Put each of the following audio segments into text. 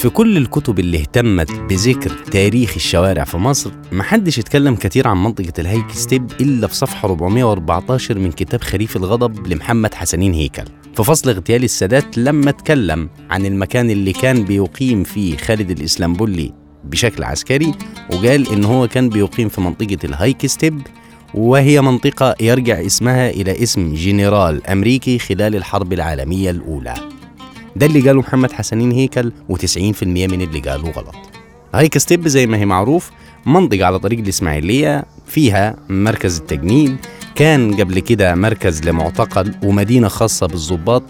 في كل الكتب اللي اهتمت بذكر تاريخ الشوارع في مصر محدش اتكلم كتير عن منطقة الهيك ستيب إلا في صفحة 414 من كتاب خريف الغضب لمحمد حسنين هيكل. في فصل اغتيال السادات لما اتكلم عن المكان اللي كان بيقيم فيه خالد الإسلامبولي بشكل عسكري وقال إن هو كان بيقيم في منطقة الهايك ستيب وهي منطقة يرجع اسمها إلى اسم جنرال أمريكي خلال الحرب العالمية الأولى. ده اللي قاله محمد حسنين هيكل و90% من اللي قالوا غلط. هايك ستيب زي ما هي معروف منطقة على طريق الإسماعيلية فيها مركز التجنيد. كان قبل كده مركز لمعتقل ومدينة خاصة بالضباط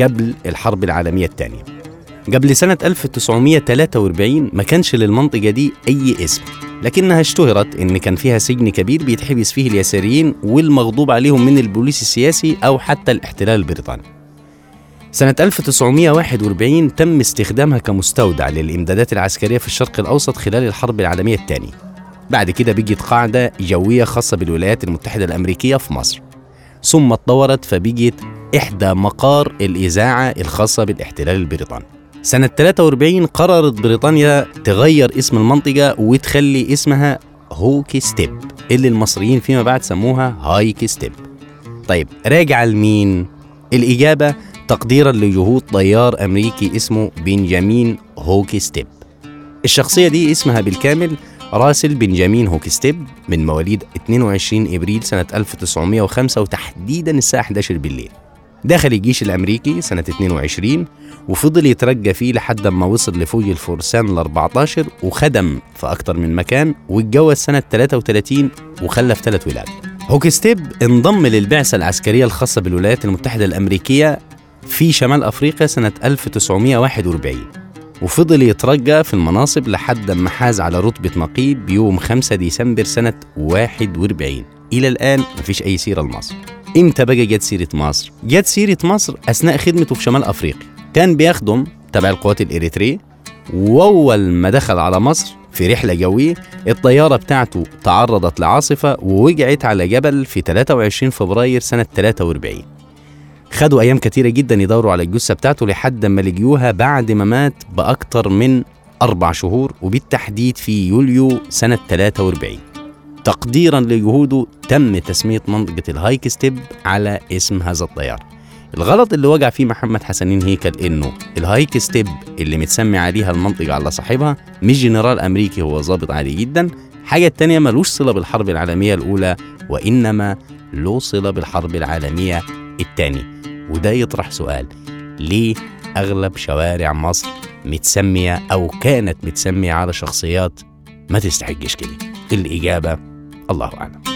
قبل الحرب العالمية الثانية. قبل سنة 1943 ما كانش للمنطقة دي أي اسم لكنها اشتهرت إن كان فيها سجن كبير بيتحبس فيه اليساريين والمغضوب عليهم من البوليس السياسي أو حتى الاحتلال البريطاني. سنة 1941 تم استخدامها كمستودع للإمدادات العسكرية في الشرق الأوسط خلال الحرب العالمية الثانية. بعد كده بقيت قاعدة جوية خاصة بالولايات المتحدة الأمريكية في مصر. ثم اتطورت فبقيت إحدى مقار الإذاعة الخاصة بالاحتلال البريطاني. سنة 43 قررت بريطانيا تغير اسم المنطقة وتخلي اسمها هوكي ستيب اللي المصريين فيما بعد سموها هايكي ستيب. طيب راجع لمين؟ الإجابة تقديرا لجهود طيار أمريكي اسمه بنجامين هوكي ستيب الشخصية دي اسمها بالكامل راسل بنجامين هوكي ستيب من مواليد 22 إبريل سنة 1905 وتحديدا الساعة 11 بالليل. دخل الجيش الأمريكي سنة 22 وفضل يترقى فيه لحد ما وصل لفوج الفرسان ال 14 وخدم في أكتر من مكان واتجوز سنة 33 وخلف ثلاث ولاد. هوكي ستيب انضم للبعثة العسكرية الخاصة بالولايات المتحدة الأمريكية في شمال أفريقيا سنة 1941 وفضل يترقى في المناصب لحد ما حاز على رتبة نقيب بيوم 5 ديسمبر سنة 41 إلى الآن مفيش أي سيرة لمصر. إمتى بقى جت سيرة مصر؟ جت سيرة مصر أثناء خدمته في شمال أفريقيا. كان بيخدم تبع القوات الإريترية وأول ما دخل على مصر في رحلة جوية الطيارة بتاعته تعرضت لعاصفة ووقعت على جبل في 23 فبراير سنة 43 خدوا أيام كتيرة جدا يدوروا على الجثة بتاعته لحد ما لقيوها بعد ما مات بأكتر من أربع شهور وبالتحديد في يوليو سنة 43 تقديرا لجهوده تم تسمية منطقة الهايك ستيب على اسم هذا الطيار. الغلط اللي وقع فيه محمد حسنين هيكل إنه الهايك ستيب اللي متسمي عليها المنطقة على صاحبها مش جنرال أمريكي هو ضابط عادي جدا. حاجة التانية ملوش صلة بالحرب العالمية الأولى وإنما له صلة بالحرب العالمية الثانية وده يطرح سؤال ليه أغلب شوارع مصر متسمية أو كانت متسمية على شخصيات ما تستحقش كده؟ الإجابة الله أعلم.